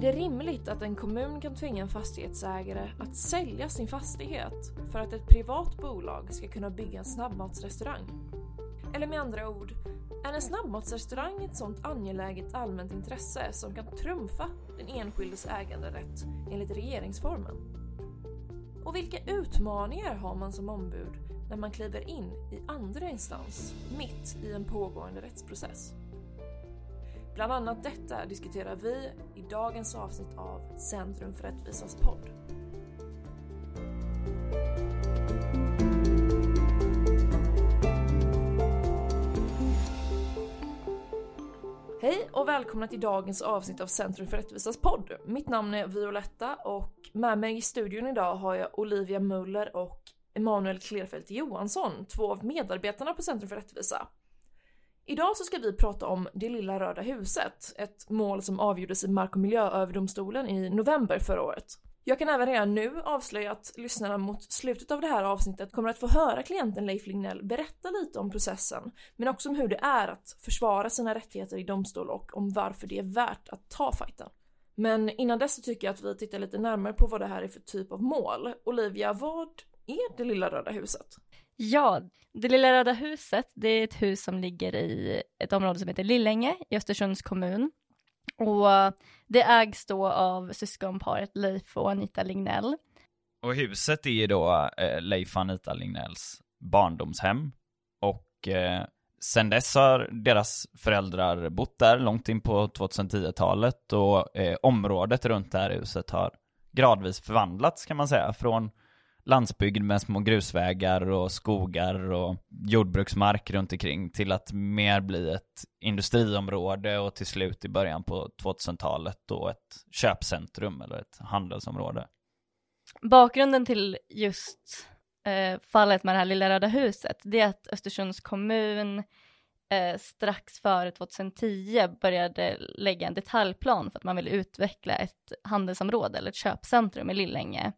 Är det rimligt att en kommun kan tvinga en fastighetsägare att sälja sin fastighet för att ett privat bolag ska kunna bygga en snabbmatsrestaurang? Eller med andra ord, är en snabbmatsrestaurang ett sådant angeläget allmänt intresse som kan trumfa den enskildes äganderätt enligt regeringsformen? Och vilka utmaningar har man som ombud när man kliver in i andra instans mitt i en pågående rättsprocess? Bland annat detta diskuterar vi i dagens avsnitt av Centrum för rättvisas podd. Hej och välkomna till dagens avsnitt av Centrum för rättvisas podd. Mitt namn är Violetta och med mig i studion idag har jag Olivia Muller och Emanuel Klerfelt Johansson, två av medarbetarna på Centrum för rättvisa. Idag så ska vi prata om Det lilla röda huset, ett mål som avgjordes i Mark och miljööverdomstolen i november förra året. Jag kan även redan nu avslöja att lyssnarna mot slutet av det här avsnittet kommer att få höra klienten Leif Lignell berätta lite om processen, men också om hur det är att försvara sina rättigheter i domstol och om varför det är värt att ta fighten. Men innan dess så tycker jag att vi tittar lite närmare på vad det här är för typ av mål. Olivia, vad är det lilla röda huset? Ja, det lilla röda huset, det är ett hus som ligger i ett område som heter Lillänge i Östersunds kommun. Och det ägs då av syskonparet Leif och Anita Lignell. Och huset är ju då eh, Leif och Anita Lignells barndomshem. Och eh, sen dess har deras föräldrar bott där långt in på 2010-talet och eh, området runt det här huset har gradvis förvandlats kan man säga. Från landsbygd med små grusvägar och skogar och jordbruksmark runt omkring till att mer bli ett industriområde och till slut i början på 2000-talet då ett köpcentrum eller ett handelsområde. Bakgrunden till just eh, fallet med det här lilla röda huset, det är att Östersunds kommun eh, strax före 2010 började lägga en detaljplan för att man ville utveckla ett handelsområde eller ett köpcentrum i Lillänge.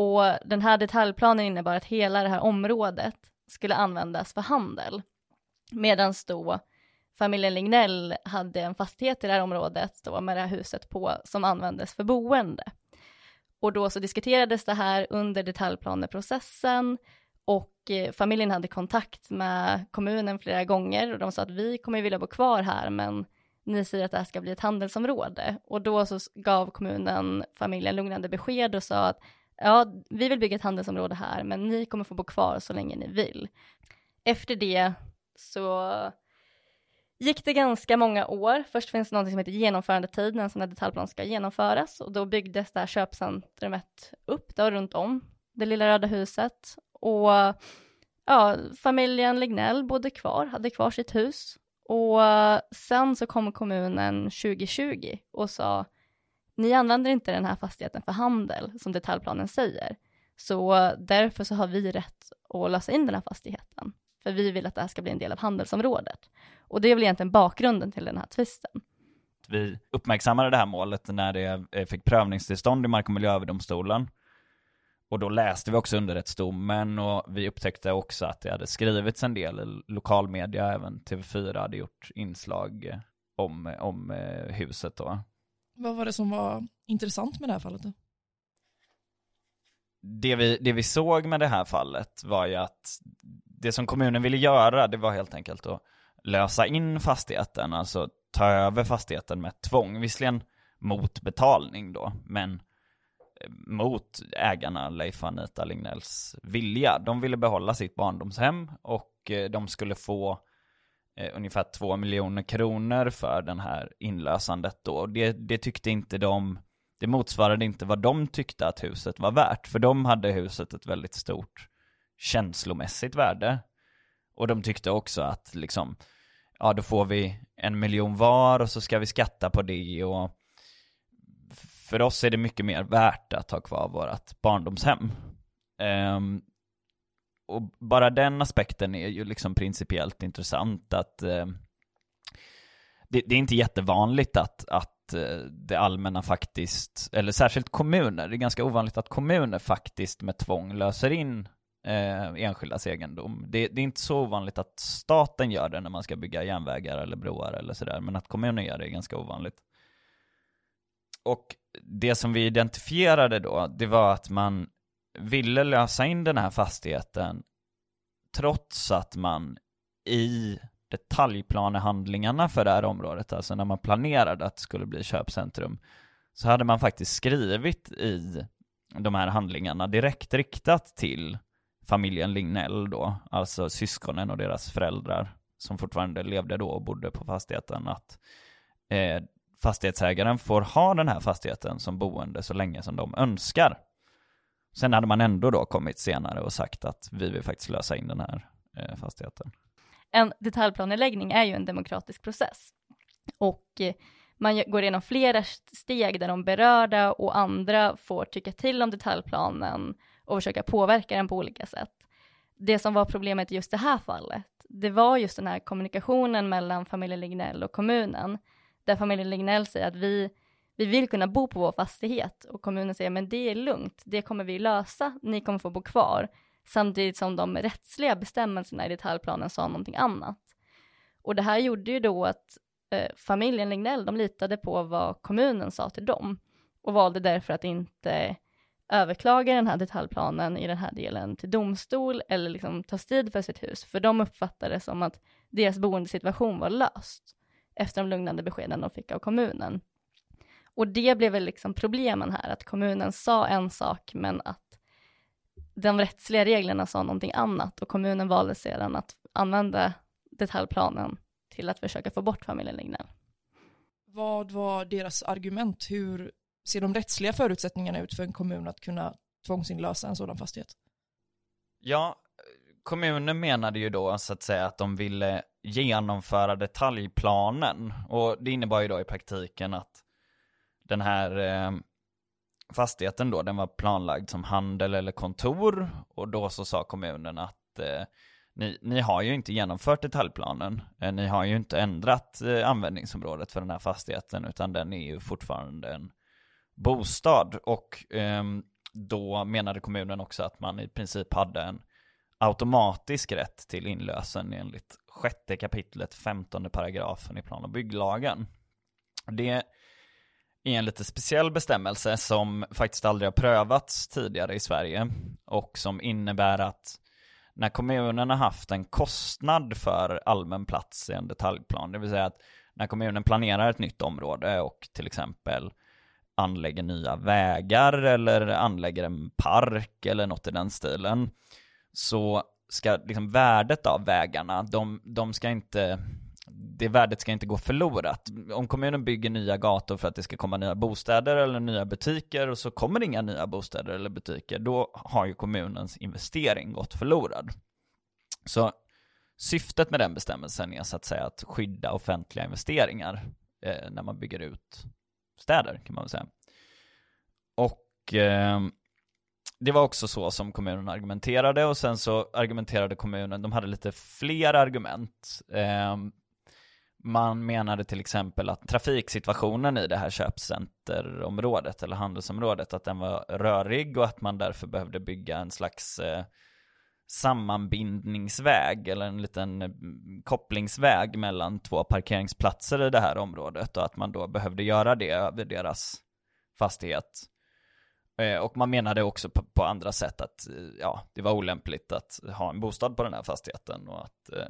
Och den här detaljplanen innebar att hela det här området skulle användas för handel. Medan då familjen Lignell hade en fastighet i det här området då med det här huset på som användes för boende. Och då så diskuterades det här under detaljplaneprocessen och eh, familjen hade kontakt med kommunen flera gånger och de sa att vi kommer vilja bo kvar här men ni säger att det här ska bli ett handelsområde. Och då så gav kommunen familjen lugnande besked och sa att ja, vi vill bygga ett handelsområde här, men ni kommer få bo kvar så länge ni vill. Efter det så gick det ganska många år. Först finns det något som heter genomförandetid när en sån här detaljplan ska genomföras och då byggdes det här köpcentrumet upp då runt om det lilla röda huset och ja, familjen Lignell bodde kvar, hade kvar sitt hus och eh, sen så kom kommunen 2020 och sa ni använder inte den här fastigheten för handel som detaljplanen säger. Så därför så har vi rätt att lösa in den här fastigheten. För vi vill att det här ska bli en del av handelsområdet. Och det är väl egentligen bakgrunden till den här tvisten. Vi uppmärksammade det här målet när det eh, fick prövningstillstånd i Mark och miljööverdomstolen. Och då läste vi också underrättsdomen och vi upptäckte också att det hade skrivits en del i lokalmedia, även TV4 hade gjort inslag om, om eh, huset då. Vad var det som var intressant med det här fallet då? Det vi, det vi såg med det här fallet var ju att det som kommunen ville göra, det var helt enkelt att lösa in fastigheten, alltså ta över fastigheten med tvång, visserligen mot betalning då, men eh, mot ägarna Leif och Anita Lignells vilja. De ville behålla sitt barndomshem och eh, de skulle få eh, ungefär två miljoner kronor för den här inlösandet då. Det, det tyckte inte de, det motsvarade inte vad de tyckte att huset var värt, för de hade huset ett väldigt stort känslomässigt värde. Och de tyckte också att liksom, ja då får vi en miljon var och så ska vi skatta på det och för oss är det mycket mer värt att ha kvar vårt barndomshem. Um, och bara den aspekten är ju liksom principiellt intressant att eh, det, det, är inte jättevanligt att, att eh, det allmänna faktiskt, eller särskilt kommuner, det är ganska ovanligt att kommuner faktiskt med tvång löser in eh, enskildas egendom. Det, det, är inte så ovanligt att staten gör det när man ska bygga järnvägar eller broar eller sådär, men att kommuner gör det är ganska ovanligt. och det som vi identifierade då, det var att man ville lösa in den här fastigheten trots att man i detaljplanehandlingarna för det här området, alltså när man planerade att det skulle bli köpcentrum, så hade man faktiskt skrivit i de här handlingarna direkt riktat till familjen Lignell då, alltså syskonen och deras föräldrar som fortfarande levde då och bodde på fastigheten, att eh, fastighetsägaren får ha den här fastigheten som boende så länge som de önskar. Sen hade man ändå då kommit senare och sagt att vi vill faktiskt lösa in den här eh, fastigheten. En detaljplaneläggning är ju en demokratisk process och eh, man går igenom flera steg där de berörda och andra får tycka till om detaljplanen och försöka påverka den på olika sätt. Det som var problemet i just det här fallet, det var just den här kommunikationen mellan familjen Lignell och kommunen, där familjen Lignell säger att vi, vi vill kunna bo på vår fastighet. Och kommunen säger men det är lugnt, det kommer vi lösa, ni kommer få bo kvar, samtidigt som de rättsliga bestämmelserna i detaljplanen sa någonting annat. Och det här gjorde ju då att eh, familjen Lignell, de litade på vad kommunen sa till dem. Och valde därför att inte överklaga den här detaljplanen i den här delen till domstol eller liksom ta strid för sitt hus, för de uppfattade det som att deras boendesituation var löst efter de lugnande beskeden de fick av kommunen. Och det blev väl liksom problemen här, att kommunen sa en sak men att de rättsliga reglerna sa någonting annat och kommunen valde sedan att använda detaljplanen till att försöka få bort familjen Lignell. Vad var deras argument? Hur ser de rättsliga förutsättningarna ut för en kommun att kunna tvångsinlösa en sådan fastighet? Ja, kommunen menade ju då så att säga att de ville genomföra detaljplanen och det innebar ju då i praktiken att den här eh, fastigheten då, den var planlagd som handel eller kontor och då så sa kommunen att eh, ni, ni har ju inte genomfört detaljplanen. Eh, ni har ju inte ändrat eh, användningsområdet för den här fastigheten utan den är ju fortfarande en bostad. Och eh, då menade kommunen också att man i princip hade en automatisk rätt till inlösen enligt sjätte kapitlet, femtonde paragrafen i plan och bygglagen. Det är en lite speciell bestämmelse som faktiskt aldrig har prövats tidigare i Sverige och som innebär att när kommunen har haft en kostnad för allmän plats i en detaljplan, det vill säga att när kommunen planerar ett nytt område och till exempel anlägger nya vägar eller anlägger en park eller något i den stilen, så ska liksom värdet av vägarna, de, de ska inte det värdet ska inte gå förlorat. Om kommunen bygger nya gator för att det ska komma nya bostäder eller nya butiker och så kommer det inga nya bostäder eller butiker, då har ju kommunens investering gått förlorad. Så syftet med den bestämmelsen är så att säga att skydda offentliga investeringar eh, när man bygger ut städer kan man väl säga. Och eh, det var också så som kommunen argumenterade och sen så argumenterade kommunen, de hade lite fler argument. Eh, man menade till exempel att trafiksituationen i det här köpcenterområdet eller handelsområdet, att den var rörig och att man därför behövde bygga en slags eh, sammanbindningsväg eller en liten eh, kopplingsväg mellan två parkeringsplatser i det här området och att man då behövde göra det över deras fastighet. Eh, och man menade också på, andra sätt att eh, ja, det var olämpligt att ha en bostad på den här fastigheten och att eh,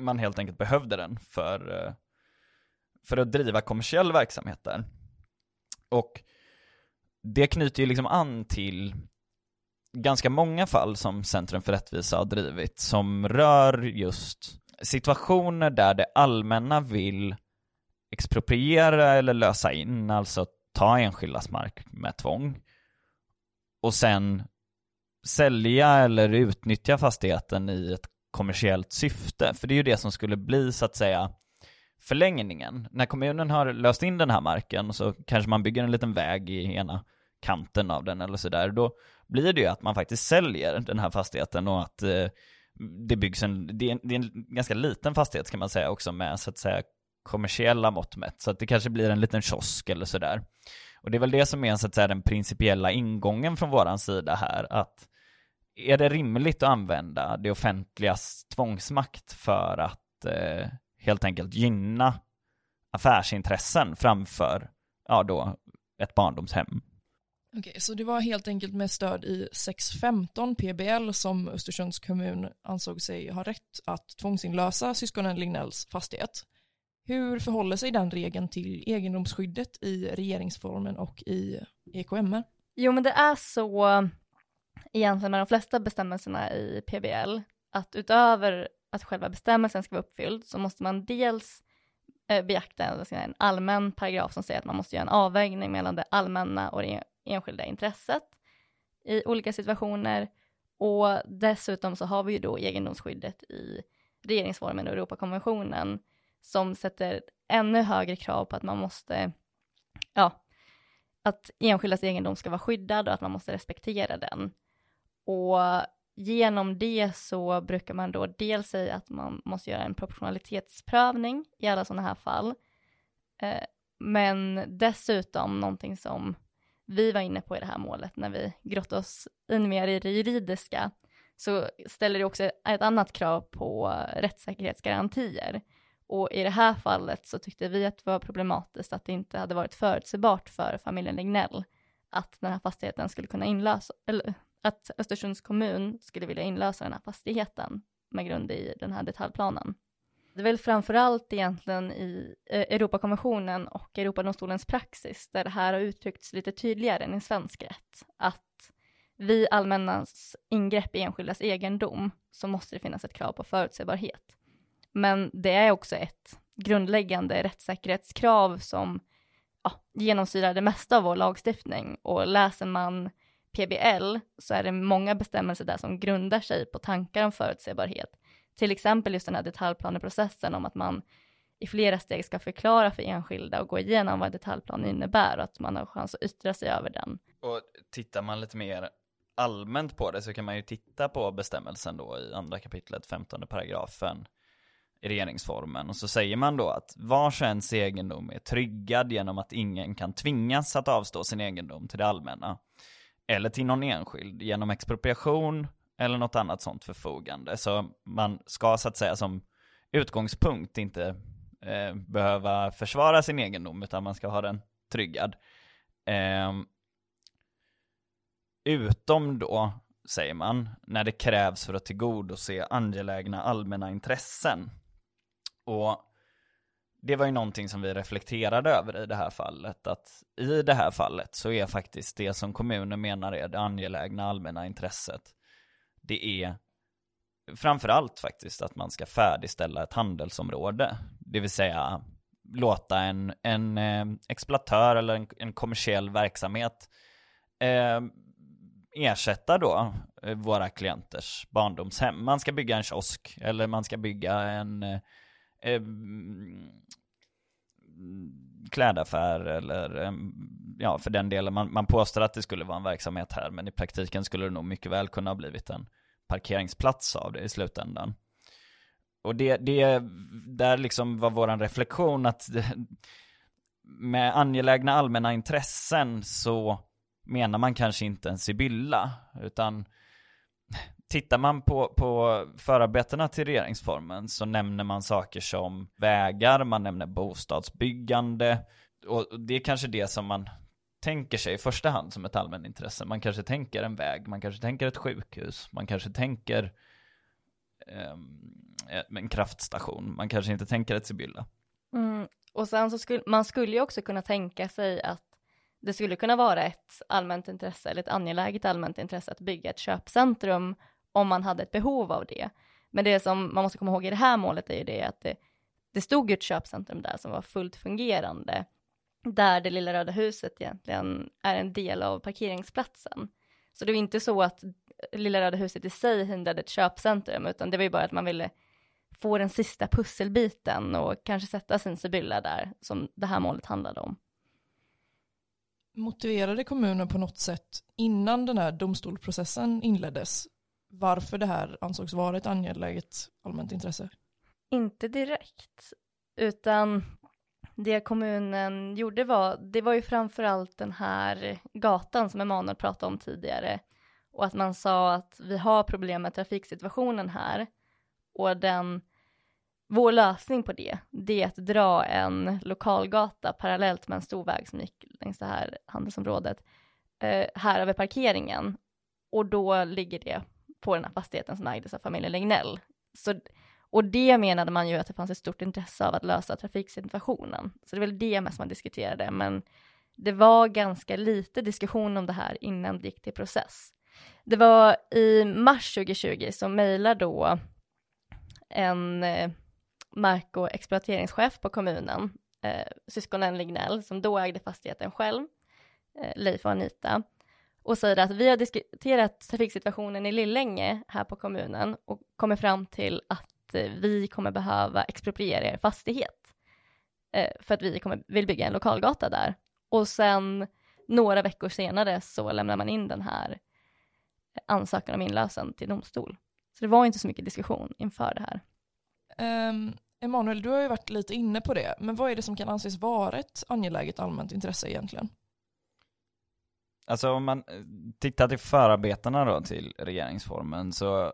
man helt enkelt behövde den för, eh, för att driva kommersiell verksamhet där. Och det knyter ju liksom an till ganska många fall som Centrum för rättvisa har drivit som rör just situationer där det allmänna vill expropriera eller lösa in, alltså ta enskildas mark med tvång och sen sälja eller utnyttja fastigheten i ett kommersiellt syfte. För det är ju det som skulle bli så att säga förlängningen. När kommunen har löst in den här marken så kanske man bygger en liten väg i ena kanten av den eller sådär. Då blir det ju att man faktiskt säljer den här fastigheten och att eh, det byggs en, det är en, det är en ganska liten fastighet kan man säga också med så att säga kommersiella mått mätt. Så att det kanske blir en liten kiosk eller sådär. Och det är väl det som är så att säga den principiella ingången från våran sida här, att är det rimligt att använda det offentligas tvångsmakt för att eh, helt enkelt gynna affärsintressen framför ja, då, ett barndomshem. Okej, så det var helt enkelt med stöd i 615 PBL som Östersunds kommun ansåg sig ha rätt att tvångsinlösa syskonen Lignells fastighet. Hur förhåller sig den regeln till egendomsskyddet i regeringsformen och i EKMR? Jo, men det är så egentligen med de flesta bestämmelserna i PBL att utöver att själva bestämmelsen ska vara uppfylld så måste man dels eh, beakta en allmän paragraf som säger att man måste göra en avvägning mellan det allmänna och det enskilda intresset i olika situationer och dessutom så har vi ju då egendomsskyddet i regeringsformen och Europakonventionen som sätter ännu högre krav på att man måste, ja, att enskildas egendom ska vara skyddad och att man måste respektera den. Och genom det så brukar man då dels säga att man måste göra en proportionalitetsprövning i alla sådana här fall. Eh, men dessutom någonting som vi var inne på i det här målet när vi grottade oss in mer i det juridiska så ställer det också ett annat krav på rättssäkerhetsgarantier. Och i det här fallet så tyckte vi att det var problematiskt att det inte hade varit förutsägbart för familjen Lignell att den här fastigheten skulle kunna inlösa, eller att Östersunds kommun skulle vilja inlösa den här fastigheten med grund i den här detaljplanen. Det är väl framförallt egentligen i eh, Europakonventionen och Europadomstolens praxis där det här har uttryckts lite tydligare än i svensk rätt. Att vid allmännas ingrepp i enskildas egendom så måste det finnas ett krav på förutsägbarhet. Men det är också ett grundläggande rättssäkerhetskrav som ja, genomsyrar det mesta av vår lagstiftning och läser man PBL så är det många bestämmelser där som grundar sig på tankar om förutsägbarhet. Till exempel just den här detaljplaneprocessen om att man i flera steg ska förklara för enskilda och gå igenom vad detaljplan innebär och att man har chans att yttra sig över den. Och tittar man lite mer allmänt på det så kan man ju titta på bestämmelsen då i andra kapitlet, 15 paragrafen i regeringsformen. Och så säger man då att vars och ens egendom är tryggad genom att ingen kan tvingas att avstå sin egendom till det allmänna. Eller till någon enskild genom expropriation eller något annat sånt förfogande. Så man ska så att säga som utgångspunkt inte eh, behöva försvara sin egendom utan man ska ha den tryggad. Eh, utom då, säger man, när det krävs för att tillgodose angelägna allmänna intressen. Och det var ju någonting som vi reflekterade över i det här fallet, att i det här fallet så är faktiskt det som kommunen menar är det angelägna allmänna intresset, det är framförallt faktiskt att man ska färdigställa ett handelsområde, det vill säga låta en, en eh, exploatör eller en, en kommersiell verksamhet eh, ersätta då eh, våra klienters barndomshem. Man ska bygga en kiosk eller man ska bygga en eh, eh, klädaffär eller ehm, ja, för den delen. Man, man påstår att det skulle vara en verksamhet här, men i praktiken skulle det nog mycket väl kunna ha blivit en parkeringsplats av det i slutändan. Och det, det där liksom var våran reflektion att med angelägna allmänna intressen så menar man kanske inte en Sibylla, utan Tittar man på, på förarbetena till regeringsformen så nämner man saker som vägar, man nämner bostadsbyggande och det är kanske det som man tänker sig i första hand som ett allmänintresse. Man kanske tänker en väg, man kanske tänker ett sjukhus, man kanske tänker um, en kraftstation, man kanske inte tänker ett Sibylla. Mm. Och sen så skulle man skulle ju också kunna tänka sig att det skulle kunna vara ett allmänt intresse eller ett angeläget allmänt intresse att bygga ett köpcentrum om man hade ett behov av det. Men det som man måste komma ihåg i det här målet är ju det att det, det stod ett köpcentrum där som var fullt fungerande, där det lilla röda huset egentligen är en del av parkeringsplatsen. Så det var inte så att lilla röda huset i sig hindrade ett köpcentrum, utan det var ju bara att man ville få den sista pusselbiten och kanske sätta sin Sibylla där, som det här målet handlade om. Motiverade kommunen på något sätt innan den här domstolsprocessen inleddes varför det här ansågs vara ett angeläget allmänt intresse? Inte direkt, utan det kommunen gjorde var, det var ju framförallt den här gatan som Emanuel pratade om tidigare och att man sa att vi har problem med trafiksituationen här och den vår lösning på det, det är att dra en lokalgata parallellt med en stor väg som gick längs det här handelsområdet, eh, här över parkeringen. Och då ligger det på den här fastigheten som ägdes av familjen Legnell. Så, och det menade man ju att det fanns ett stort intresse av att lösa trafiksituationen. Så det är väl det mest man diskuterade, men det var ganska lite diskussion om det här innan det gick till process. Det var i mars 2020 som mejlar då en eh, mark och exploateringschef på kommunen, eh, syskonen Lignell, som då ägde fastigheten själv, eh, Leif och Anita, och säger att vi har diskuterat trafiksituationen i Lillänge här på kommunen och kommer fram till att eh, vi kommer behöva expropriera er fastighet eh, för att vi kommer, vill bygga en lokalgata där. Och sen några veckor senare så lämnar man in den här eh, ansökan om inlösen till domstol. Så det var inte så mycket diskussion inför det här. Um, Emanuel, du har ju varit lite inne på det, men vad är det som kan anses vara ett angeläget allmänt intresse egentligen? Alltså om man eh, tittar till förarbetena då till regeringsformen så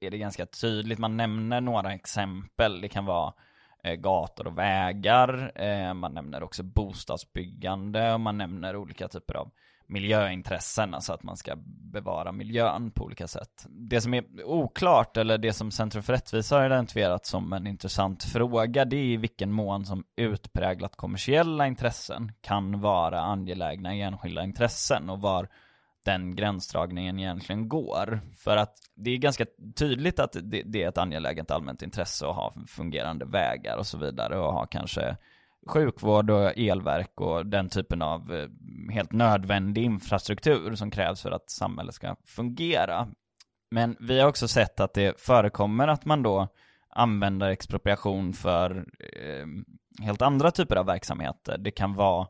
är det ganska tydligt, man nämner några exempel, det kan vara eh, gator och vägar, eh, man nämner också bostadsbyggande och man nämner olika typer av miljöintressen, alltså att man ska bevara miljön på olika sätt. Det som är oklart, eller det som Centrum för rättvisa har identifierat som en intressant fråga, det är i vilken mån som utpräglat kommersiella intressen kan vara angelägna enskilda intressen och var den gränsdragningen egentligen går. För att det är ganska tydligt att det, det är ett angeläget allmänt intresse att ha fungerande vägar och så vidare och ha kanske sjukvård och elverk och den typen av eh, helt nödvändig infrastruktur som krävs för att samhället ska fungera. Men vi har också sett att det förekommer att man då använder expropriation för eh, helt andra typer av verksamheter. Det kan vara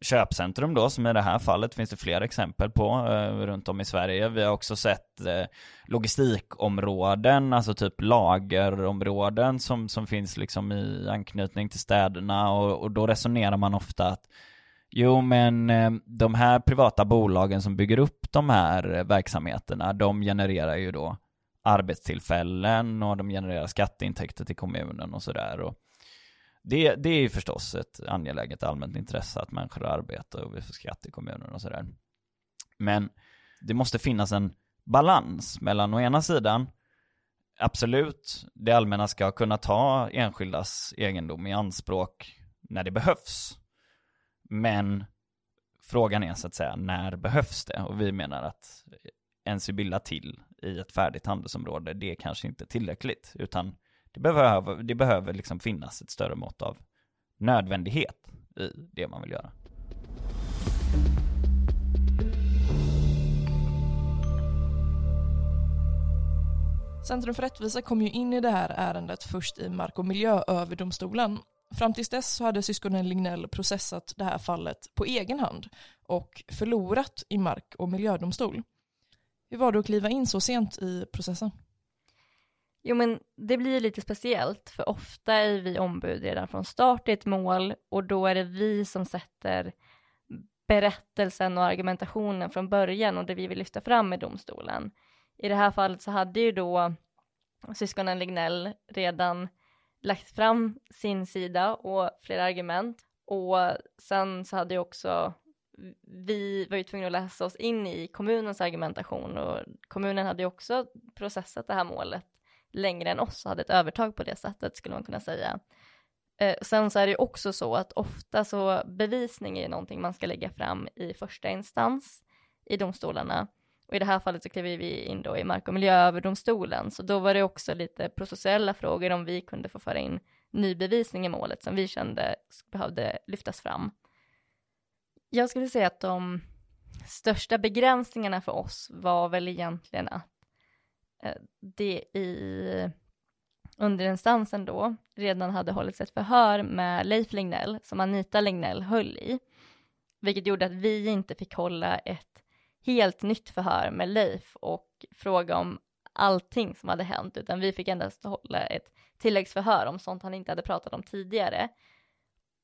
köpcentrum då, som i det här fallet finns det fler exempel på eh, runt om i Sverige. Vi har också sett eh, logistikområden, alltså typ lagerområden som, som finns liksom i anknytning till städerna och, och då resonerar man ofta att Jo men eh, de här privata bolagen som bygger upp de här eh, verksamheterna, de genererar ju då arbetstillfällen och de genererar skatteintäkter till kommunen och sådär. Och det, det är ju förstås ett angeläget allmänt intresse att människor arbetar och vi får skatt i kommunen och sådär. Men det måste finnas en balans mellan å ena sidan absolut, det allmänna ska kunna ta enskildas egendom i anspråk när det behövs. Men frågan är så att säga, när behövs det? Och vi menar att en Sibylla till i ett färdigt handelsområde, det är kanske inte tillräckligt, utan det behöver, det behöver liksom finnas ett större mått av nödvändighet i det man vill göra. Centrum för rättvisa kom ju in i det här ärendet först i Mark och miljööverdomstolen. Fram tills dess så hade syskonen Lignell processat det här fallet på egen hand och förlorat i Mark och miljödomstol. Hur var det att kliva in så sent i processen? Jo men det blir lite speciellt för ofta är vi ombud redan från start i ett mål och då är det vi som sätter berättelsen och argumentationen från början och det vi vill lyfta fram i domstolen. I det här fallet så hade ju då syskonen Lignell redan lagt fram sin sida och flera argument och sen så hade ju också vi var ju tvungna att läsa oss in i kommunens argumentation och kommunen hade ju också processat det här målet längre än oss och hade ett övertag på det sättet skulle man kunna säga. Eh, sen så är det ju också så att ofta så bevisning är någonting man ska lägga fram i första instans i domstolarna. Och i det här fallet så klev vi in då i Mark och miljööverdomstolen, så då var det också lite processuella frågor om vi kunde få föra in ny bevisning i målet som vi kände behövde lyftas fram. Jag skulle säga att de största begränsningarna för oss var väl egentligen att Eh, det i underinstansen då redan hade hållits ett förhör med Leif Lignell som Anita Lignell höll i, vilket gjorde att vi inte fick hålla ett helt nytt förhör med Leif och fråga om allting som hade hänt, utan vi fick endast hålla ett tilläggsförhör om sånt han inte hade pratat om tidigare.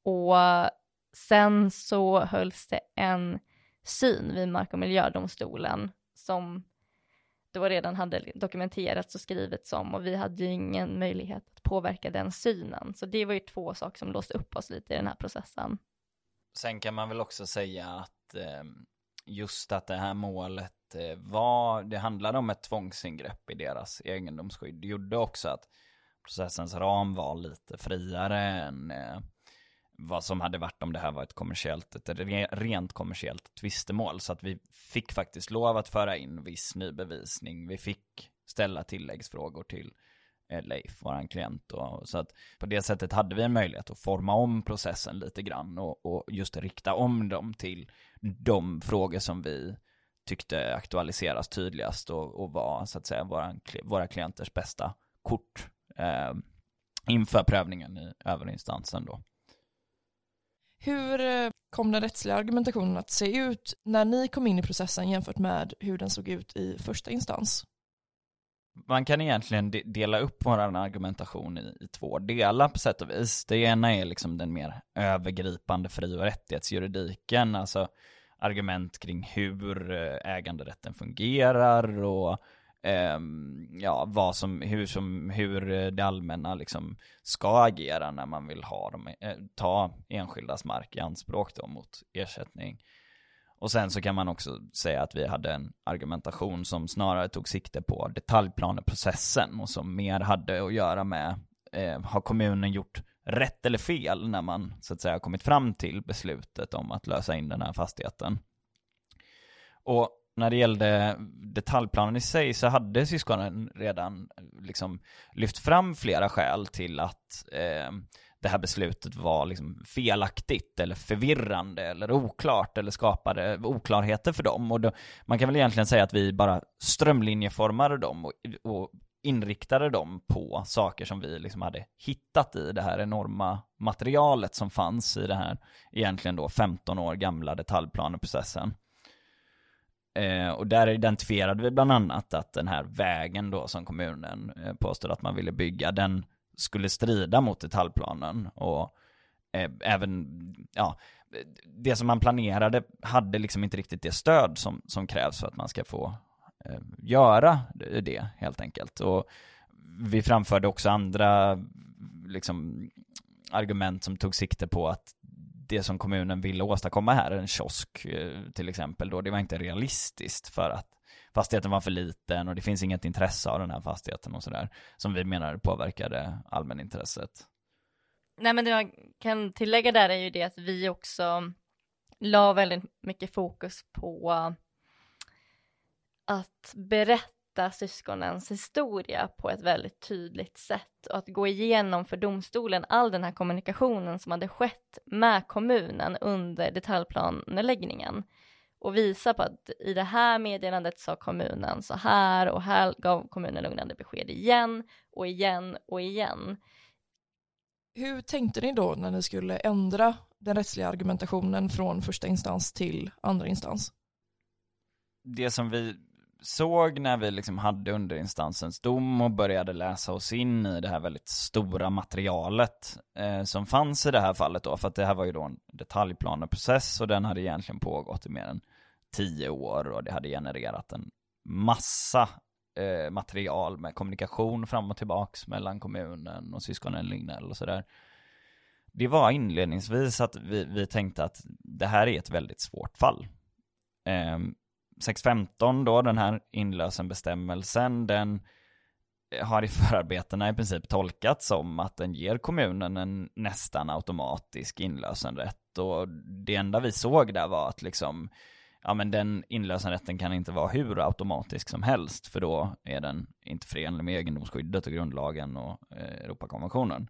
Och sen så hölls det en syn vid Mark och miljödomstolen som då redan hade dokumenterats och skrivits om och vi hade ju ingen möjlighet att påverka den synen. Så det var ju två saker som låste upp oss lite i den här processen. Sen kan man väl också säga att ehm, just att det här målet eh, var, det handlade om ett tvångsingrepp i deras egendomsskydd. Det gjorde också att processens ram var lite friare än eh, vad som hade varit om det här var ett kommersiellt, ett rent kommersiellt tvistemål. Så att vi fick faktiskt lov att föra in viss ny bevisning. Vi fick ställa tilläggsfrågor till eh, Leif, vår klient. Och, så att på det sättet hade vi en möjlighet att forma om processen lite grann och, och just rikta om dem till de frågor som vi tyckte aktualiseras tydligast och, och var så att säga våra, våra klienters bästa kort eh, inför prövningen i överinstansen då. Hur eh, kom den rättsliga argumentationen att se ut när ni kom in i processen jämfört med hur den såg ut i första instans? Man kan egentligen dela upp vår argumentation i, i, två delar på sätt och vis. Det ena är liksom den mer övergripande fri och rättighetsjuridiken, alltså argument kring hur eh, äganderätten fungerar och eh, ja, vad som, hur, som, hur eh, det allmänna liksom ska agera när man vill ha dem, eh, ta enskildas mark i anspråk då mot ersättning. Och sen så kan man också säga att vi hade en argumentation som snarare tog sikte på detaljplaneprocessen och som mer hade att göra med, eh, har kommunen gjort rätt eller fel när man så att säga kommit fram till beslutet om att lösa in den här fastigheten. Och när det gällde detaljplanen i sig så hade syskonen redan liksom lyft fram flera skäl till att eh, det här beslutet var liksom felaktigt eller förvirrande eller oklart eller skapade oklarheter för dem. Och då, man kan väl egentligen säga att vi bara strömlinjeformade dem och, och inriktade dem på saker som vi liksom hade hittat i det här enorma materialet som fanns i det här egentligen då 15 år gamla detaljplaneprocessen. Eh, och där identifierade vi bland annat att den här vägen då som kommunen eh, påstod att man ville bygga, den skulle strida mot detaljplanen och eh, även, ja, det som man planerade hade liksom inte riktigt det stöd som, som krävs för att man ska få eh, göra det helt enkelt. Och vi framförde också andra liksom, argument som tog sikte på att det som kommunen ville åstadkomma här, en kiosk eh, till exempel då, det var inte realistiskt för att fastigheten var för liten och det finns inget intresse av den här fastigheten och sådär, som vi menar påverkade allmänintresset. Nej men det jag kan tillägga där är ju det att vi också la väldigt mycket fokus på att berätta berätta syskonens historia på ett väldigt tydligt sätt och att gå igenom för domstolen all den här kommunikationen som hade skett med kommunen under detaljplaneläggningen och visa på att i det här meddelandet sa kommunen så här och här gav kommunen lugnande besked igen och igen och igen. Hur tänkte ni då när ni skulle ändra den rättsliga argumentationen från första instans till andra instans? Det som vi såg när vi liksom hade underinstansens dom och började läsa oss in i det här väldigt stora materialet eh, som fanns i det här fallet då, för att det här var ju då en detaljplaneprocess och den hade egentligen pågått i mer än tio år och det hade genererat en massa eh, material med kommunikation fram och tillbaks mellan kommunen och syskonen Lignell och sådär. Det var inledningsvis att vi, vi tänkte att det här är ett väldigt svårt fall. Eh, 615 då, den här inlösenbestämmelsen, den har i förarbetena i princip tolkats som att den ger kommunen en nästan automatisk inlösenrätt. Och det enda vi såg där var att liksom ja men den inlösenrätten kan inte vara hur automatisk som helst för då är den inte förenlig med egendomsskyddet och grundlagen och eh, Europakonventionen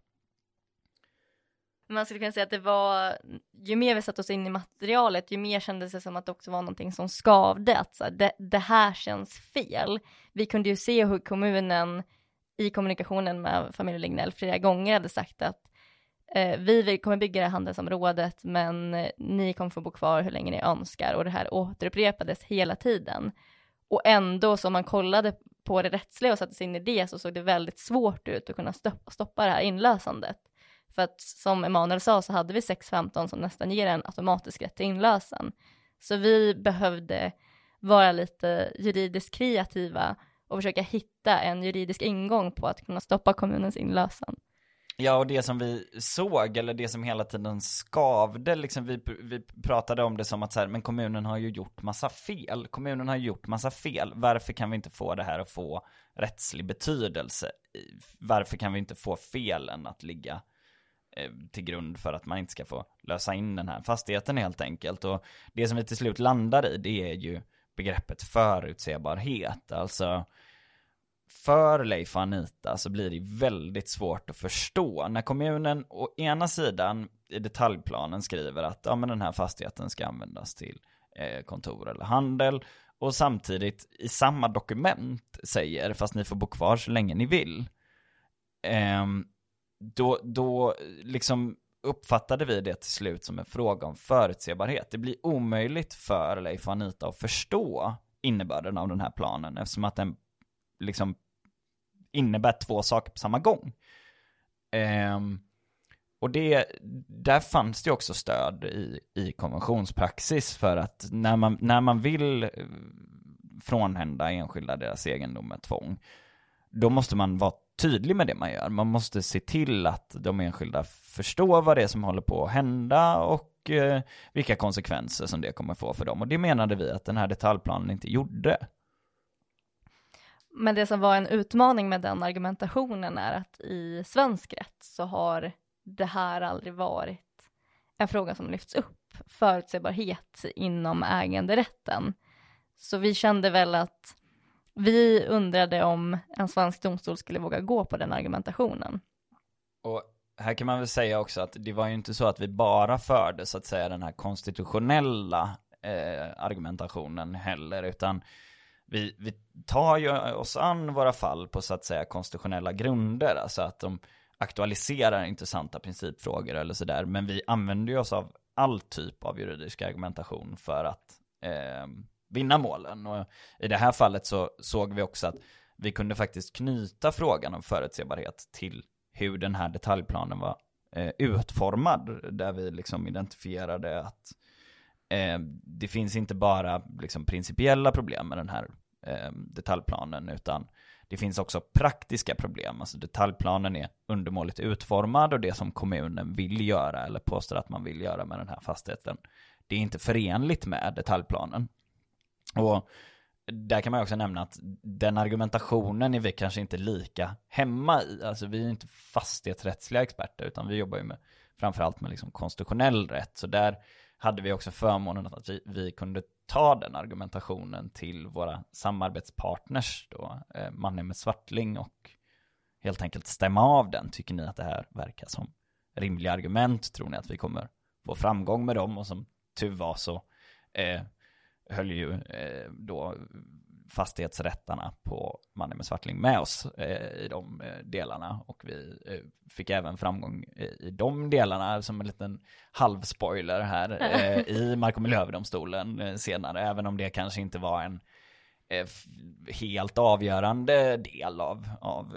man skulle kunna säga att det var, ju mer vi satte oss in i materialet, ju mer kändes det som att det också var någonting som skavde, att så här, det, det, här känns fel. Vi kunde ju se hur kommunen i kommunikationen med familjen Lignell flera gånger hade sagt att eh, vi kommer bygga det här handelsområdet, men eh, ni kommer få bo kvar hur länge ni önskar och det här återupprepades hela tiden. Och ändå, så om man kollade på det rättsliga och satte sig in i det, så såg det väldigt svårt ut att kunna stoppa det här inlösandet. För att som Emanuel sa så hade vi 615 som nästan ger en automatisk rätt till inlösen. Så vi behövde vara lite juridiskt kreativa och försöka hitta en juridisk ingång på att kunna stoppa kommunens inlösen. Ja, och det som vi såg, eller det som hela tiden skavde, liksom vi, vi pratade om det som att så här, men kommunen har ju gjort massa fel. Kommunen har gjort massa fel. Varför kan vi inte få det här att få rättslig betydelse? Varför kan vi inte få felen att ligga Eh, till grund för att man inte ska få lösa in den här fastigheten helt enkelt. Och det som vi till slut landar i, det är ju begreppet förutsebarhet. Alltså, för Leif och Anita så blir det väldigt svårt att förstå när kommunen å ena sidan i detaljplanen skriver att ja, men den här fastigheten ska användas till eh, kontor eller handel och samtidigt i samma dokument säger fast ni får bo kvar så länge ni vill. Eh, då, då liksom uppfattade vi det till slut som en fråga om förutsebarhet. Det blir omöjligt för Leif och Anita att förstå innebörden av den här planen eftersom att den liksom innebär två saker på samma gång. Um, och det, där fanns det också stöd i, i konventionspraxis för att när man, när man vill eh, frånhända enskilda deras egendom med tvång, då måste man vara tydlig med det man gör. Man måste se till att de enskilda förstår vad det är som håller på att hända och eh, vilka konsekvenser som det kommer få för dem. Och det menade vi att den här detaljplanen inte gjorde. Men det som var en utmaning med den argumentationen är att i svensk rätt så har det här aldrig varit en fråga som lyfts upp, förutsägbarhet inom äganderätten. Så vi kände väl att vi undrade om en svensk domstol skulle våga gå på den argumentationen. Och här kan man väl säga också att det var ju inte så att vi bara förde så att säga den här konstitutionella eh, argumentationen heller, utan vi, vi tar ju oss an våra fall på så att säga konstitutionella grunder, alltså att de aktualiserar intressanta principfrågor eller sådär, men vi använder ju oss av all typ av juridisk argumentation för att eh, vinna målen. Och i det här fallet så såg vi också att vi kunde faktiskt knyta frågan om förutsebarhet till hur den här detaljplanen var eh, utformad, där vi liksom identifierade att eh, det finns inte bara liksom principiella problem med den här eh, detaljplanen, utan det finns också praktiska problem. Alltså detaljplanen är undermåligt utformad och det som kommunen vill göra eller påstår att man vill göra med den här fastigheten, det är inte förenligt med detaljplanen. Och där kan man också nämna att den argumentationen är vi kanske inte lika hemma i. Alltså vi är inte fastighetsrättsliga experter utan vi jobbar ju med framförallt med liksom konstitutionell rätt. Så där hade vi också förmånen att vi, vi kunde ta den argumentationen till våra samarbetspartners då, eh, Mannheimer Svartling och helt enkelt stämma av den. Tycker ni att det här verkar som rimliga argument? Tror ni att vi kommer få framgång med dem? Och som tur var så eh, höll ju eh, då fastighetsrättarna på Mannen med Svartling med oss eh, i de eh, delarna. Och vi eh, fick även framgång i, i de delarna som en liten halvspoiler här eh, i Mark och miljööverdomstolen senare. Även om det kanske inte var en helt avgörande del av, av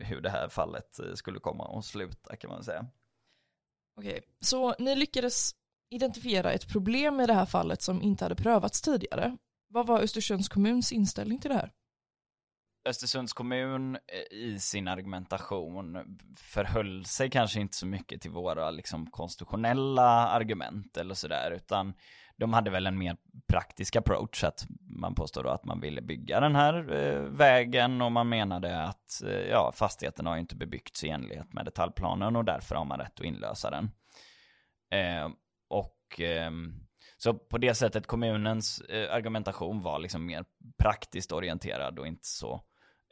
hur det här fallet skulle komma att sluta kan man säga. Okej, så ni lyckades identifiera ett problem i det här fallet som inte hade prövats tidigare. Vad var Östersunds kommuns inställning till det här? Östersunds kommun eh, i sin argumentation förhöll sig kanske inte så mycket till våra liksom konstitutionella argument eller sådär utan de hade väl en mer praktisk approach att man påstår då att man ville bygga den här eh, vägen och man menade att eh, ja, fastigheten har ju inte bebyggts i enlighet med detaljplanen och därför har man rätt att inlösa den. Eh, och ehm, så på det sättet kommunens eh, argumentation var liksom mer praktiskt orienterad och inte så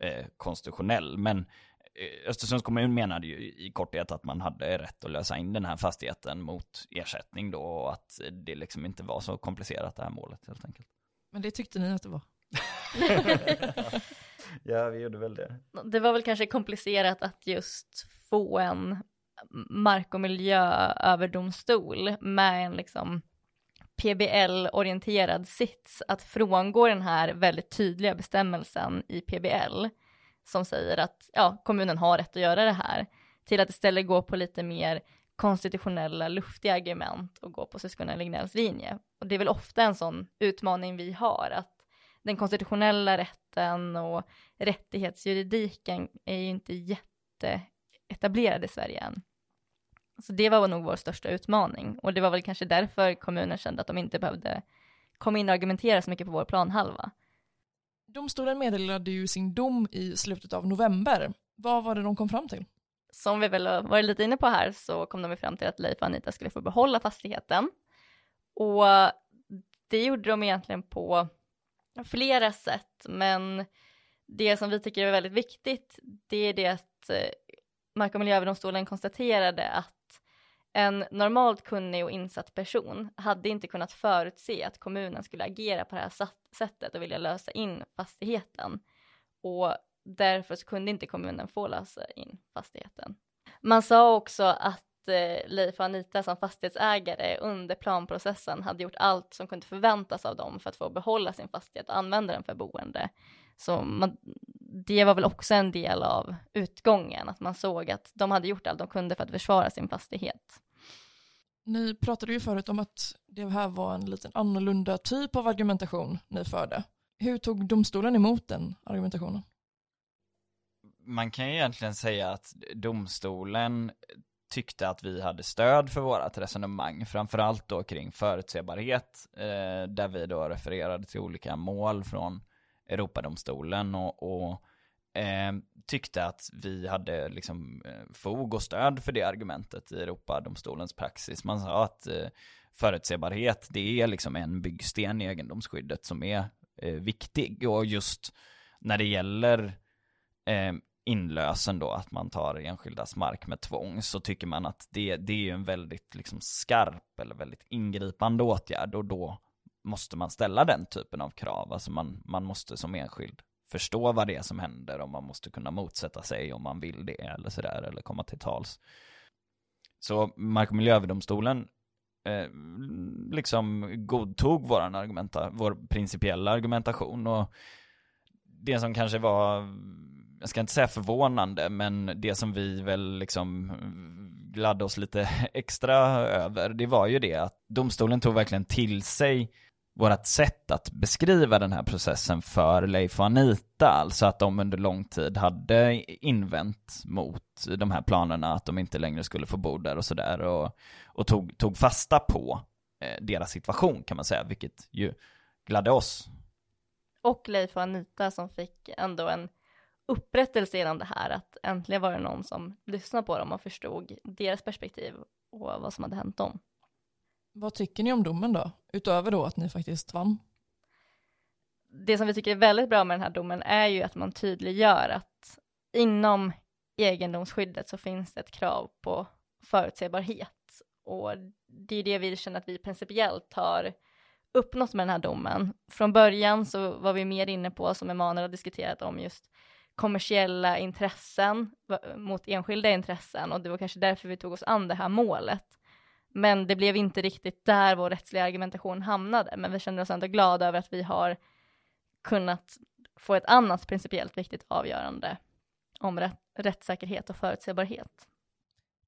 eh, konstitutionell. Men eh, Östersunds kommun menade ju i korthet att man hade rätt att lösa in den här fastigheten mot ersättning då och att det liksom inte var så komplicerat det här målet helt enkelt. Men det tyckte ni att det var? ja, vi gjorde väl det. Det var väl kanske komplicerat att just få en mark och miljööverdomstol med en liksom PBL-orienterad sits att frångå den här väldigt tydliga bestämmelsen i PBL som säger att ja, kommunen har rätt att göra det här till att istället gå på lite mer konstitutionella luftiga argument och gå på syskonen Lignells linje. Och det är väl ofta en sån utmaning vi har att den konstitutionella rätten och rättighetsjuridiken är ju inte jätteetablerad i Sverige än. Så det var nog vår största utmaning och det var väl kanske därför kommunen kände att de inte behövde komma in och argumentera så mycket på vår planhalva. Domstolen meddelade ju sin dom i slutet av november. Vad var det de kom fram till? Som vi väl varit lite inne på här så kom de fram till att Leif och Anita skulle få behålla fastigheten. Och det gjorde de egentligen på flera sätt, men det som vi tycker är väldigt viktigt, det är det att eh, Mark och miljööverdomstolen konstaterade att en normalt kunnig och insatt person hade inte kunnat förutse att kommunen skulle agera på det här sättet och vilja lösa in fastigheten. Och därför så kunde inte kommunen få lösa in fastigheten. Man sa också att eh, Leif och Anita som fastighetsägare under planprocessen hade gjort allt som kunde förväntas av dem för att få behålla sin fastighet och använda den för boende. Så man, det var väl också en del av utgången, att man såg att de hade gjort allt de kunde för att försvara sin fastighet. Ni pratade ju förut om att det här var en liten annorlunda typ av argumentation ni förde. Hur tog domstolen emot den argumentationen? Man kan ju egentligen säga att domstolen tyckte att vi hade stöd för vårat resonemang, framförallt då kring förutsebarhet, eh, där vi då refererade till olika mål från Europadomstolen och, och eh, tyckte att vi hade liksom eh, fog och stöd för det argumentet i Europadomstolens praxis. Man sa att eh, förutsebarhet, det är liksom en byggsten i egendomsskyddet som är eh, viktig. Och just när det gäller eh, inlösen då, att man tar enskildas mark med tvång, så tycker man att det, det är en väldigt liksom skarp eller väldigt ingripande åtgärd och då måste man ställa den typen av krav. Alltså man, man måste som enskild förstå vad det är som händer och man måste kunna motsätta sig om man vill det eller sådär eller komma till tals. Så Mark och miljööverdomstolen eh, liksom godtog våran argumenta, vår principiella argumentation och det som kanske var, jag ska inte säga förvånande, men det som vi väl liksom gladde oss lite extra över, det var ju det att domstolen tog verkligen till sig vårt sätt att beskriva den här processen för Leif och Anita, alltså att de under lång tid hade invänt mot de här planerna, att de inte längre skulle få bo där och sådär, och, och tog, tog fasta på eh, deras situation kan man säga, vilket ju gladde oss. Och Leif och Anita som fick ändå en upprättelse genom det här, att äntligen var det någon som lyssnade på dem och förstod deras perspektiv och vad som hade hänt dem. Vad tycker ni om domen då? Utöver då att ni faktiskt vann. Det som vi tycker är väldigt bra med den här domen är ju att man tydliggör att inom egendomsskyddet så finns det ett krav på förutsägbarhet. Och det är det vi känner att vi principiellt har uppnått med den här domen. Från början så var vi mer inne på, som Emanuel har diskuterat om, just kommersiella intressen mot enskilda intressen och det var kanske därför vi tog oss an det här målet. Men det blev inte riktigt där vår rättsliga argumentation hamnade, men vi känner oss ändå glada över att vi har kunnat få ett annat principiellt viktigt avgörande om rätt, rättssäkerhet och förutsägbarhet.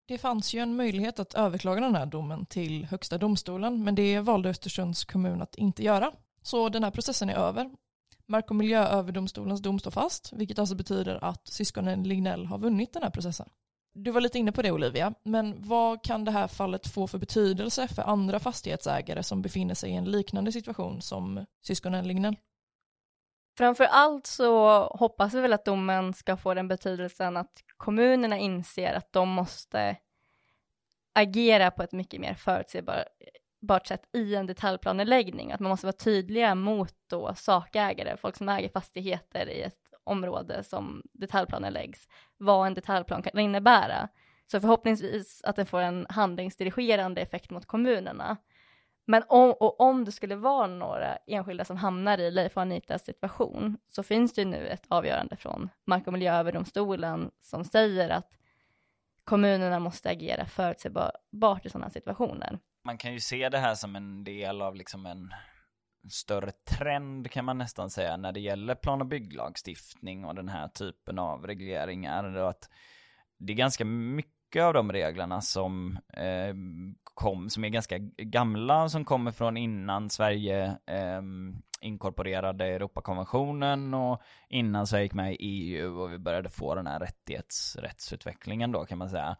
Det fanns ju en möjlighet att överklaga den här domen till Högsta domstolen, men det valde Östersunds kommun att inte göra. Så den här processen är över. Mark och miljööverdomstolens dom står fast, vilket alltså betyder att syskonen Lignell har vunnit den här processen. Du var lite inne på det Olivia, men vad kan det här fallet få för betydelse för andra fastighetsägare som befinner sig i en liknande situation som syskonen Lignell? Framför allt så hoppas vi väl att domen ska få den betydelsen att kommunerna inser att de måste agera på ett mycket mer förutsägbart sätt i en detaljplaneläggning, att man måste vara tydliga mot då sakägare, folk som äger fastigheter i ett område som detaljplanen läggs, vad en detaljplan kan innebära. Så förhoppningsvis att den får en handlingsdirigerande effekt mot kommunerna. Men om, och om det skulle vara några enskilda som hamnar i Leif och Anitas situation så finns det nu ett avgörande från Mark och miljööverdomstolen som säger att kommunerna måste agera förutsägbart i sådana situationer. Man kan ju se det här som en del av liksom en större trend kan man nästan säga när det gäller plan och bygglagstiftning och den här typen av regleringar. Och att det är ganska mycket av de reglerna som eh, kom, som är ganska gamla, och som kommer från innan Sverige eh, inkorporerade Europakonventionen och innan Sverige gick med i EU och vi började få den här rättighets, rättsutvecklingen då kan man säga.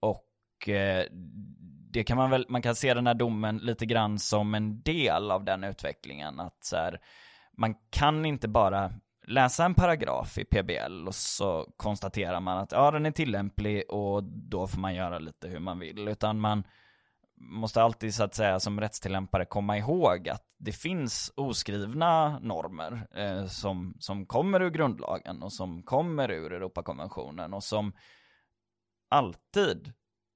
Och och eh, det kan man väl, man kan se den här domen lite grann som en del av den utvecklingen. Att så här, man kan inte bara läsa en paragraf i PBL och så konstaterar man att ja, den är tillämplig och då får man göra lite hur man vill. Utan man måste alltid så att säga som rättstillämpare komma ihåg att det finns oskrivna normer eh, som, som kommer ur grundlagen och som kommer ur Europakonventionen och som alltid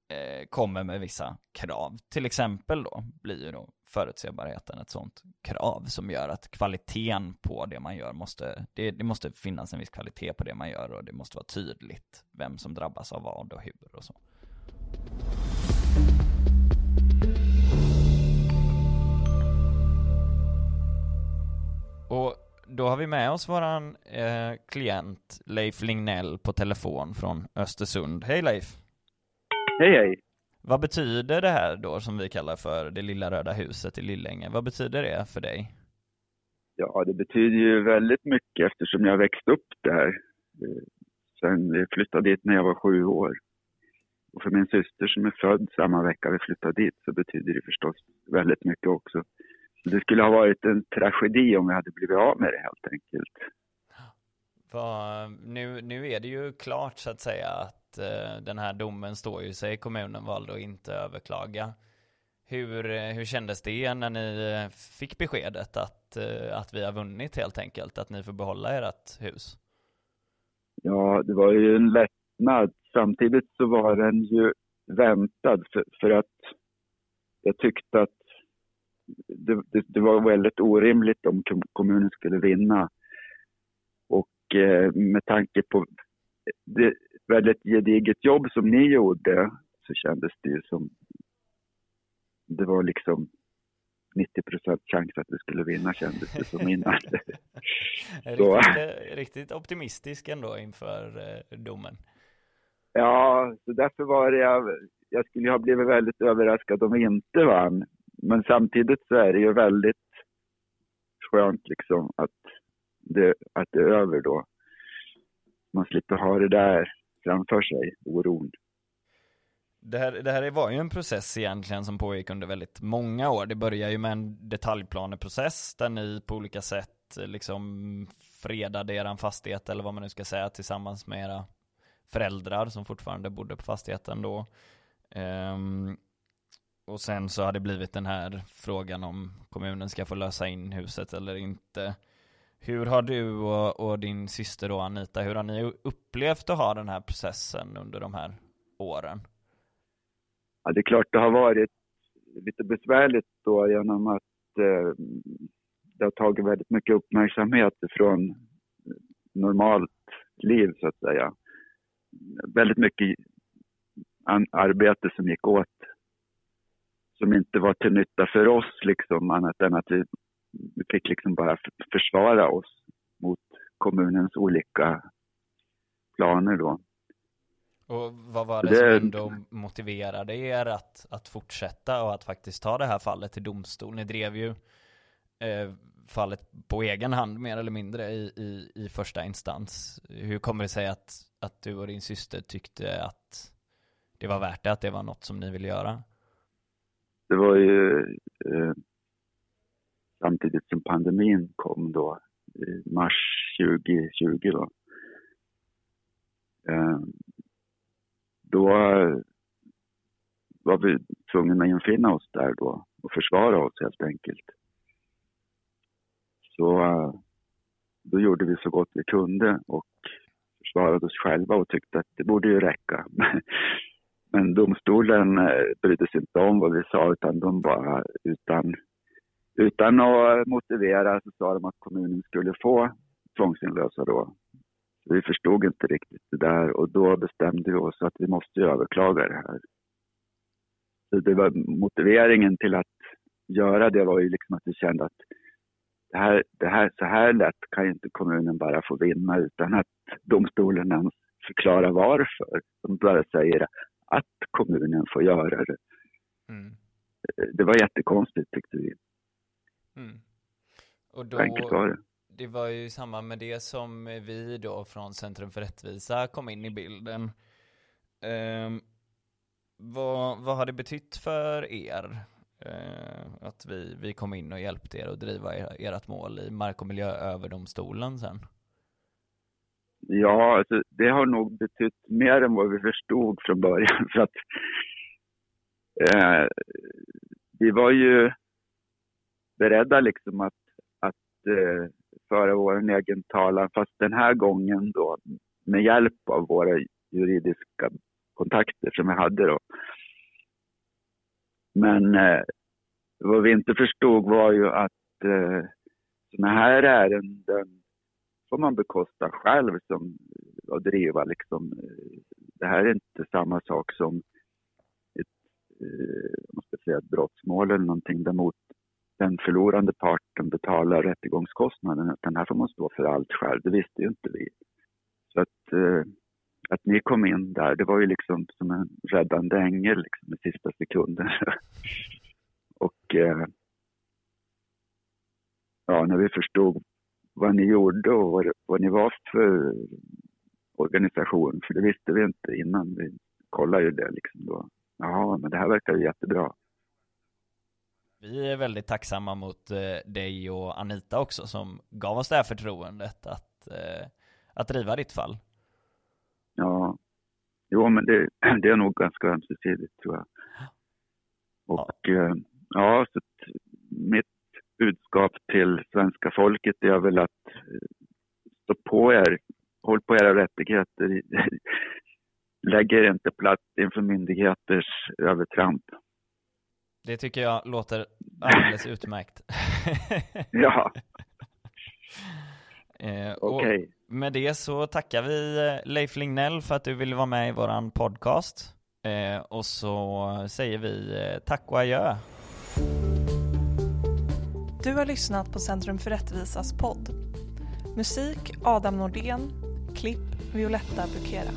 eh, kommer med vissa krav. Till exempel då blir ju då förutsebarheten ett sånt krav som gör att kvaliteten på det man gör måste, det, det, måste finnas en viss kvalitet på det man gör och det måste vara tydligt vem som drabbas av vad och hur och så. Och då har vi med oss våran eh, klient Leif Lignell på telefon från Östersund. Hej Leif! Hej hej! Vad betyder det här då som vi kallar för det lilla röda huset i Lillänge? Vad betyder det för dig? Ja, det betyder ju väldigt mycket eftersom jag växte upp där. Eh, sen vi flyttade dit när jag var sju år. Och för min syster som är född samma vecka vi flyttade dit så betyder det förstås väldigt mycket också. Det skulle ha varit en tragedi om vi hade blivit av med det helt enkelt. För, nu, nu är det ju klart så att säga att Eh, den här domen står ju sig. Kommunen valde att inte överklaga. Hur, eh, hur kändes det när ni eh, fick beskedet att, att vi har vunnit helt enkelt? Att ni får behålla ert hus? Ja, det var ju en lättnad. Samtidigt så var den ju väntad för, för att jag tyckte att det, det, det, var väldigt orimligt om kommunen skulle vinna. Och eh, med tanke på det väldigt gediget jobb som ni gjorde så kändes det ju som det var liksom 90 procent chans att vi skulle vinna kändes det som innan. riktigt, riktigt optimistisk ändå inför eh, domen. Ja, så därför var det jag, jag skulle ha blivit väldigt överraskad om vi inte vann men samtidigt så är det ju väldigt skönt liksom att det, att det är över då. Man slipper ha det där framför sig, oron. Det här, det här var ju en process egentligen som pågick under väldigt många år. Det började ju med en detaljplaneprocess där ni på olika sätt eh, liksom fredade eran fastighet eller vad man nu ska säga tillsammans med era föräldrar som fortfarande bodde på fastigheten då. Um, och sen så har det blivit den här frågan om kommunen ska få lösa in huset eller inte. Hur har du och, och, din syster då Anita, hur har ni upplevt att ha den här processen under de här åren? Ja, det är klart det har varit lite besvärligt då genom att eh, det har tagit väldigt mycket uppmärksamhet från normalt liv så att säga. Väldigt mycket arbete som gick åt som inte var till nytta för oss liksom annat än att vi, vi fick liksom bara försvara oss mot kommunens olika planer då. Och vad var det, det som ändå motiverade er att, att fortsätta och att faktiskt ta det här fallet till domstol? Ni drev ju eh, fallet på egen hand mer eller mindre i, i, i första instans. Hur kommer det sig att, att du och din syster tyckte att det var värt det, att det var något som ni ville göra? det var ju eh, samtidigt som pandemin kom då, i mars 2020 då. Eh, då var vi tvungna att infinna oss där då och försvara oss helt enkelt. Så eh, då gjorde vi så gott vi kunde och försvarade oss själva och tyckte att det borde ju räcka. Men domstolen eh, brydde sig inte om vad vi sa utan de bara utan, utan att motivera så sa de att kommunen skulle få tvångsinlösa då. Så vi förstod inte riktigt det där och då bestämde vi oss att vi måste överklaga det här. Så det var motiveringen till att göra det var ju liksom att vi kände att det här, det här, så här lätt kan ju inte kommunen bara få vinna utan att domstolen ens förklara varför. De bara säger att kommunen får göra det. Mm. Det var jättekonstigt tyckte vi. Mm. Och då, enkelt var det. det var ju i samband med det som vi då från Centrum för rättvisa kom in i bilden. Ehm, vad, vad har det betytt för er? eh, att vi, vi kom in och hjälpte er att driva er, ert mål i Mark och miljööverdomstolen sen? Ja, alltså, det har nog betytt mer än vad vi förstod från början. För att eh, vi var ju beredda liksom att, att eh, föra vår egen talan, fast den här gången då med hjälp av våra juridiska kontakter som vi hade då. Men eh, vad vi inte förstod var ju att eh, sådana här ärenden får man bekosta själv som att driva liksom. Eh, det här är inte samma sak som ett, eh, måste säga, ett brottsmål eller någonting där mot den förlorande parten betalar rättegångskostnaden. Utan här får man stå för allt själv. Det visste ju inte vi. Så att, eh, att ni kom in där, det var ju liksom som en räddande ängel liksom i sista sekunden. Och eh, ja, när vi förstod vad ni gjorde och vad, vad ni var för organisation, för det visste vi inte innan. Vi kollade ju det liksom då. Ja, men det här verkar ju jättebra. Vi är väldigt tacksamma mot eh, dig och Anita också som gav oss det här förtroendet att, eh, att driva ditt fall. Ja, jo men det, det är nog ganska ömsesidigt tror jag. Och eh, ja, så mitt budskap till svenska folket är väl att stå på er, håll på era rättigheter. Lägg er inte platt inför myndigheters övertramp. Det tycker jag låter alldeles utmärkt. Ja, Eh, okej. med det så tackar vi eh, Leif Lignell för att du ville vara med i våran podcast. Eh, och så säger vi eh, tack och adjö. Du har lyssnat på Centrum för rättvisas podd. Musik Adam Nordén, klipp Violetta Bukera.